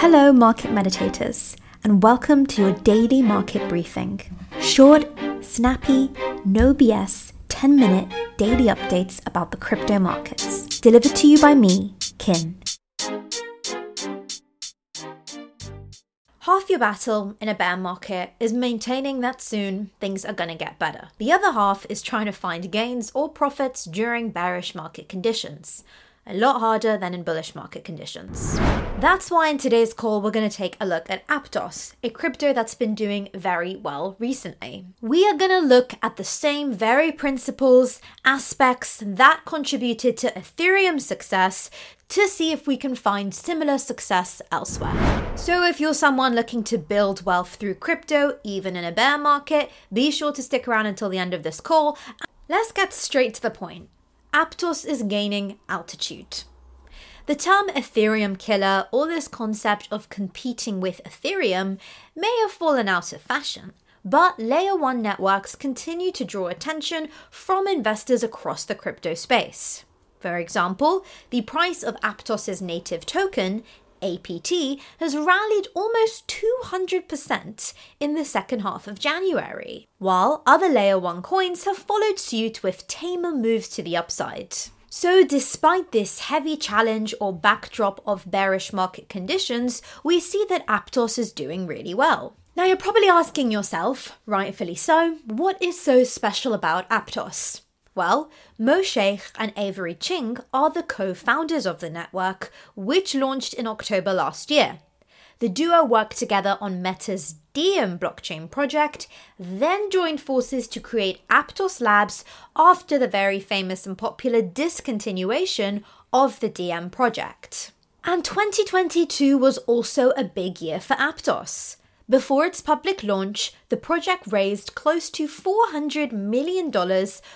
Hello, market meditators, and welcome to your daily market briefing. Short, snappy, no BS, 10 minute daily updates about the crypto markets. Delivered to you by me, Kin. Half your battle in a bear market is maintaining that soon things are going to get better. The other half is trying to find gains or profits during bearish market conditions a lot harder than in bullish market conditions. That's why in today's call, we're going to take a look at Aptos, a crypto that's been doing very well recently. We are going to look at the same very principles, aspects that contributed to Ethereum's success to see if we can find similar success elsewhere. So, if you're someone looking to build wealth through crypto, even in a bear market, be sure to stick around until the end of this call. Let's get straight to the point. Aptos is gaining altitude. The term Ethereum killer or this concept of competing with Ethereum may have fallen out of fashion, but layer 1 networks continue to draw attention from investors across the crypto space. For example, the price of Aptos's native token APT, has rallied almost 200% in the second half of January, while other layer 1 coins have followed suit with tamer moves to the upside. So, despite this heavy challenge or backdrop of bearish market conditions, we see that Aptos is doing really well. Now, you're probably asking yourself, rightfully so, what is so special about Aptos? Well, Mo Sheikh and Avery Ching are the co founders of the network, which launched in October last year. The duo worked together on Meta's Diem blockchain project, then joined forces to create Aptos Labs after the very famous and popular discontinuation of the Diem project. And 2022 was also a big year for Aptos. Before its public launch, the project raised close to $400 million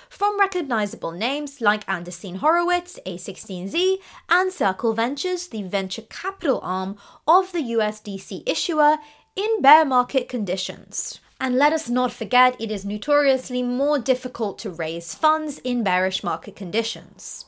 from recognizable names like Andreessen Horowitz, A16Z, and Circle Ventures, the venture capital arm of the USDC issuer, in bear market conditions. And let us not forget, it is notoriously more difficult to raise funds in bearish market conditions.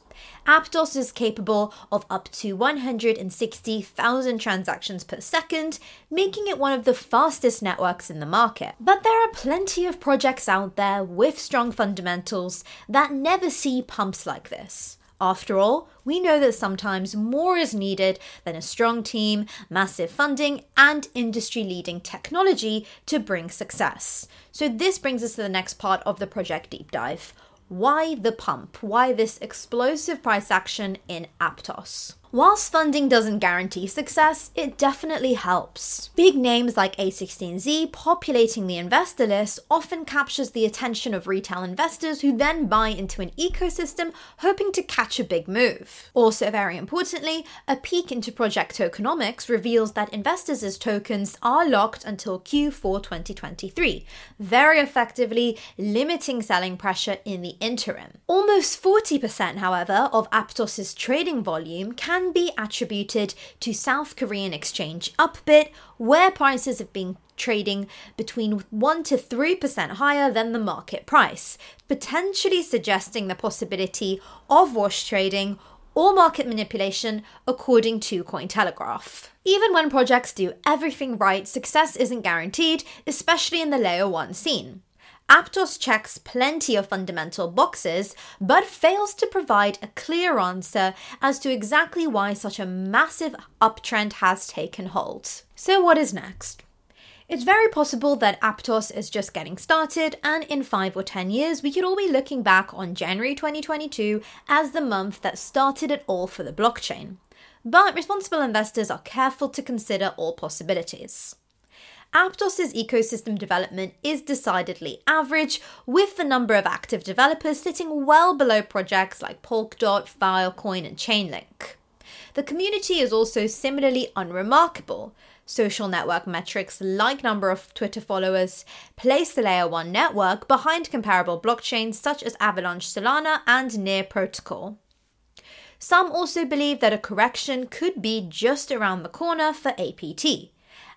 Aptos is capable of up to 160,000 transactions per second, making it one of the fastest networks in the market. But there are plenty of projects out there with strong fundamentals that never see pumps like this. After all, we know that sometimes more is needed than a strong team, massive funding, and industry leading technology to bring success. So, this brings us to the next part of the project deep dive why the pump? Why this explosive price action in Aptos? Whilst funding doesn't guarantee success, it definitely helps. Big names like A16Z populating the investor list often captures the attention of retail investors who then buy into an ecosystem hoping to catch a big move. Also, very importantly, a peek into project tokenomics reveals that investors' tokens are locked until Q4 2023, very effectively limiting selling pressure in the interim. Almost 40%, however, of Aptos's trading volume can be attributed to South Korean exchange Upbit, where prices have been trading between 1 to 3% higher than the market price, potentially suggesting the possibility of wash trading or market manipulation, according to Cointelegraph. Even when projects do everything right, success isn't guaranteed, especially in the layer 1 scene. Aptos checks plenty of fundamental boxes, but fails to provide a clear answer as to exactly why such a massive uptrend has taken hold. So, what is next? It's very possible that Aptos is just getting started, and in 5 or 10 years, we could all be looking back on January 2022 as the month that started it all for the blockchain. But responsible investors are careful to consider all possibilities. Aptos' ecosystem development is decidedly average, with the number of active developers sitting well below projects like Polkadot, Filecoin, and Chainlink. The community is also similarly unremarkable. Social network metrics like number of Twitter followers place the Layer 1 network behind comparable blockchains such as Avalanche Solana and Near Protocol. Some also believe that a correction could be just around the corner for APT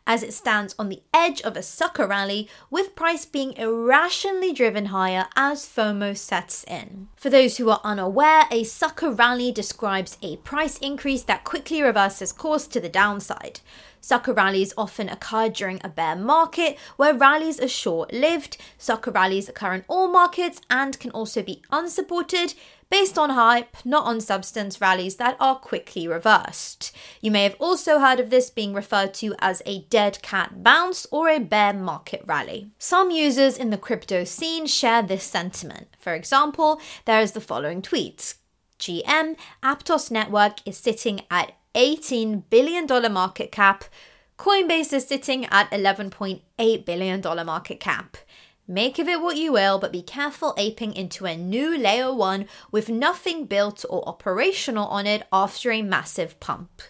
as it stands on the edge of a sucker rally, with price being irrationally driven higher as FOMO sets in. For those who are unaware, a sucker rally describes a price increase that quickly reverses course to the downside. Sucker rallies often occur during a bear market, where rallies are short lived. Sucker rallies occur in all markets and can also be unsupported, based on hype, not on substance rallies that are quickly reversed. You may have also heard of this being referred to as a dead cat bounce or a bear market rally. Some users in the crypto scene share this sentiment. For example, there is the following tweet. GM, Aptos Network is sitting at $18 billion market cap. Coinbase is sitting at $11.8 billion market cap. Make of it what you will, but be careful aping into a new layer 1 with nothing built or operational on it after a massive pump.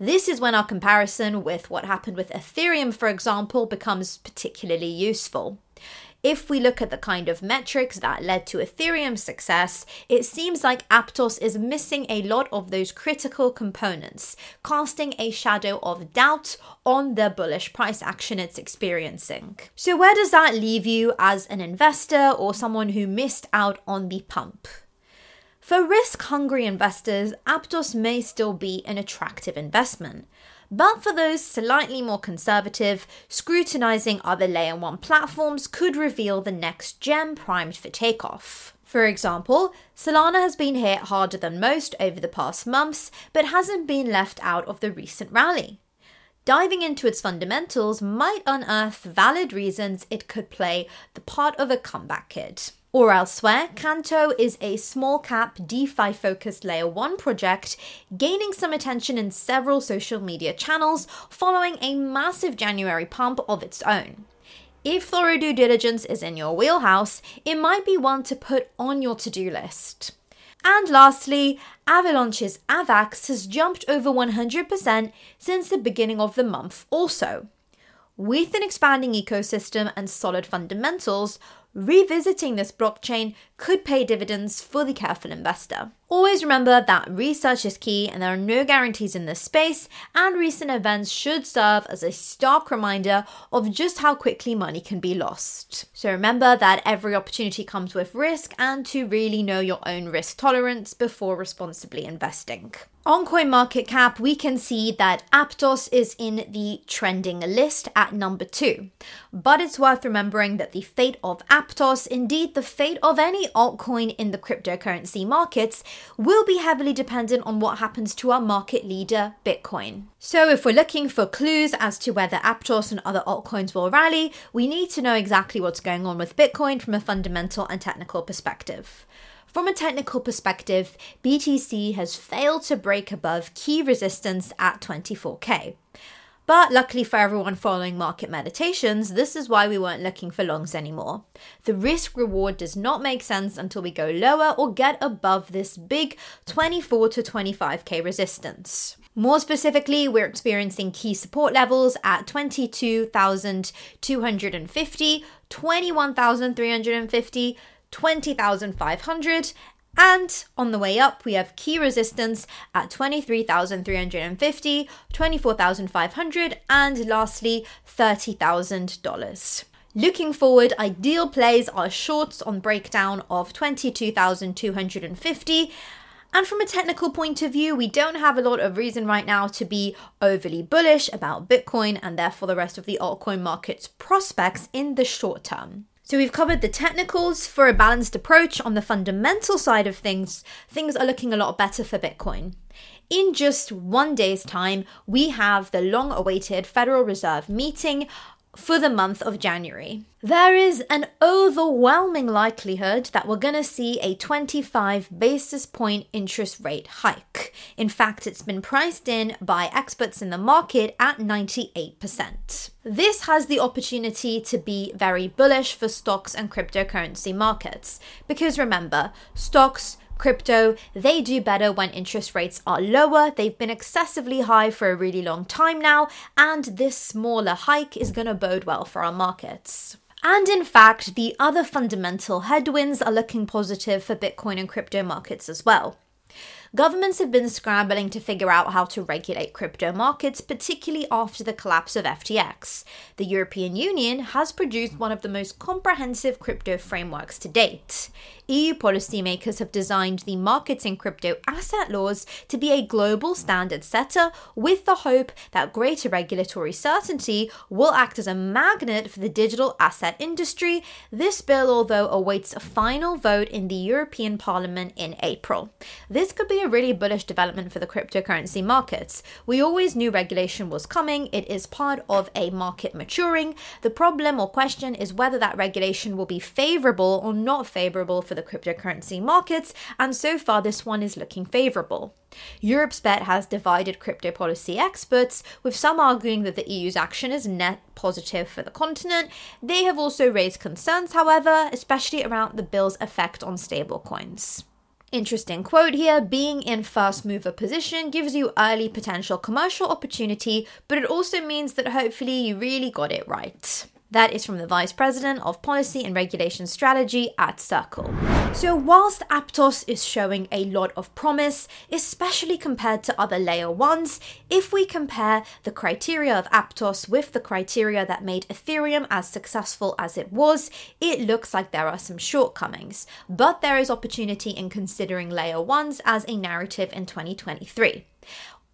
This is when our comparison with what happened with Ethereum, for example, becomes particularly useful. If we look at the kind of metrics that led to Ethereum's success, it seems like Aptos is missing a lot of those critical components, casting a shadow of doubt on the bullish price action it's experiencing. So, where does that leave you as an investor or someone who missed out on the pump? For risk hungry investors, Aptos may still be an attractive investment. But for those slightly more conservative, scrutinizing other layer 1 platforms could reveal the next gem primed for takeoff. For example, Solana has been hit harder than most over the past months, but hasn't been left out of the recent rally. Diving into its fundamentals might unearth valid reasons it could play the part of a comeback kid. Or elsewhere, Canto is a small cap DeFi focused layer 1 project gaining some attention in several social media channels following a massive January pump of its own. If thorough due diligence is in your wheelhouse, it might be one to put on your to do list. And lastly, Avalanche's AVAX has jumped over 100% since the beginning of the month, also. With an expanding ecosystem and solid fundamentals, revisiting this blockchain could pay dividends for the careful investor. Always remember that research is key and there are no guarantees in this space, and recent events should serve as a stark reminder of just how quickly money can be lost. So remember that every opportunity comes with risk and to really know your own risk tolerance before responsibly investing. On CoinMarketCap, we can see that Aptos is in the trending list at number two. But it's worth remembering that the fate of Aptos, indeed the fate of any altcoin in the cryptocurrency markets, will be heavily dependent on what happens to our market leader, Bitcoin. So, if we're looking for clues as to whether Aptos and other altcoins will rally, we need to know exactly what's going on with Bitcoin from a fundamental and technical perspective. From a technical perspective, BTC has failed to break above key resistance at 24k. But luckily for everyone following market meditations, this is why we weren't looking for longs anymore. The risk reward does not make sense until we go lower or get above this big 24 to 25k resistance. More specifically, we're experiencing key support levels at 22,250, 21,350, 20,500. And on the way up, we have key resistance at 23,350, 24,500, and lastly, $30,000. Looking forward, ideal plays are shorts on breakdown of 22,250. And from a technical point of view, we don't have a lot of reason right now to be overly bullish about Bitcoin and therefore the rest of the altcoin market's prospects in the short term. So we've covered the technicals for a balanced approach. On the fundamental side of things, things are looking a lot better for Bitcoin. In just one day's time, we have the long awaited Federal Reserve meeting for the month of January. There is an overwhelming likelihood that we're going to see a 25 basis point interest rate hike. In fact, it's been priced in by experts in the market at 98%. This has the opportunity to be very bullish for stocks and cryptocurrency markets because remember, stocks crypto, they do better when interest rates are lower. They've been excessively high for a really long time now, and this smaller hike is going to bode well for our markets. And in fact, the other fundamental headwinds are looking positive for Bitcoin and crypto markets as well. Governments have been scrambling to figure out how to regulate crypto markets, particularly after the collapse of FTX. The European Union has produced one of the most comprehensive crypto frameworks to date. EU policymakers have designed the markets in crypto asset laws to be a global standard setter with the hope that greater regulatory certainty will act as a magnet for the digital asset industry. This bill, although, awaits a final vote in the European Parliament in April. This could be a really bullish development for the cryptocurrency markets. We always knew regulation was coming, it is part of a market maturing. The problem or question is whether that regulation will be favorable or not favorable for the cryptocurrency markets, and so far this one is looking favorable. Europe's bet has divided crypto policy experts, with some arguing that the EU's action is net positive for the continent. They have also raised concerns, however, especially around the bill's effect on stablecoins. Interesting quote here being in first mover position gives you early potential commercial opportunity, but it also means that hopefully you really got it right. That is from the Vice President of Policy and Regulation Strategy at Circle. So, whilst Aptos is showing a lot of promise, especially compared to other layer ones, if we compare the criteria of Aptos with the criteria that made Ethereum as successful as it was, it looks like there are some shortcomings. But there is opportunity in considering layer ones as a narrative in 2023.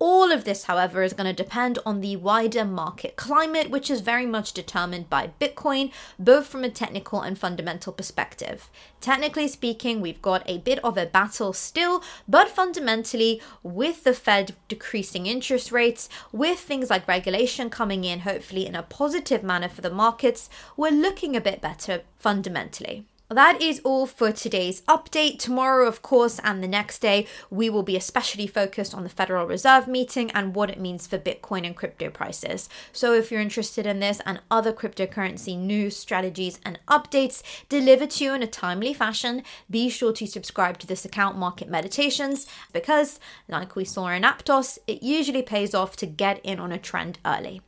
All of this, however, is going to depend on the wider market climate, which is very much determined by Bitcoin, both from a technical and fundamental perspective. Technically speaking, we've got a bit of a battle still, but fundamentally, with the Fed decreasing interest rates, with things like regulation coming in, hopefully in a positive manner for the markets, we're looking a bit better fundamentally. That is all for today's update. Tomorrow, of course, and the next day, we will be especially focused on the Federal Reserve meeting and what it means for Bitcoin and crypto prices. So, if you're interested in this and other cryptocurrency news, strategies, and updates delivered to you in a timely fashion, be sure to subscribe to this account, Market Meditations, because, like we saw in Aptos, it usually pays off to get in on a trend early.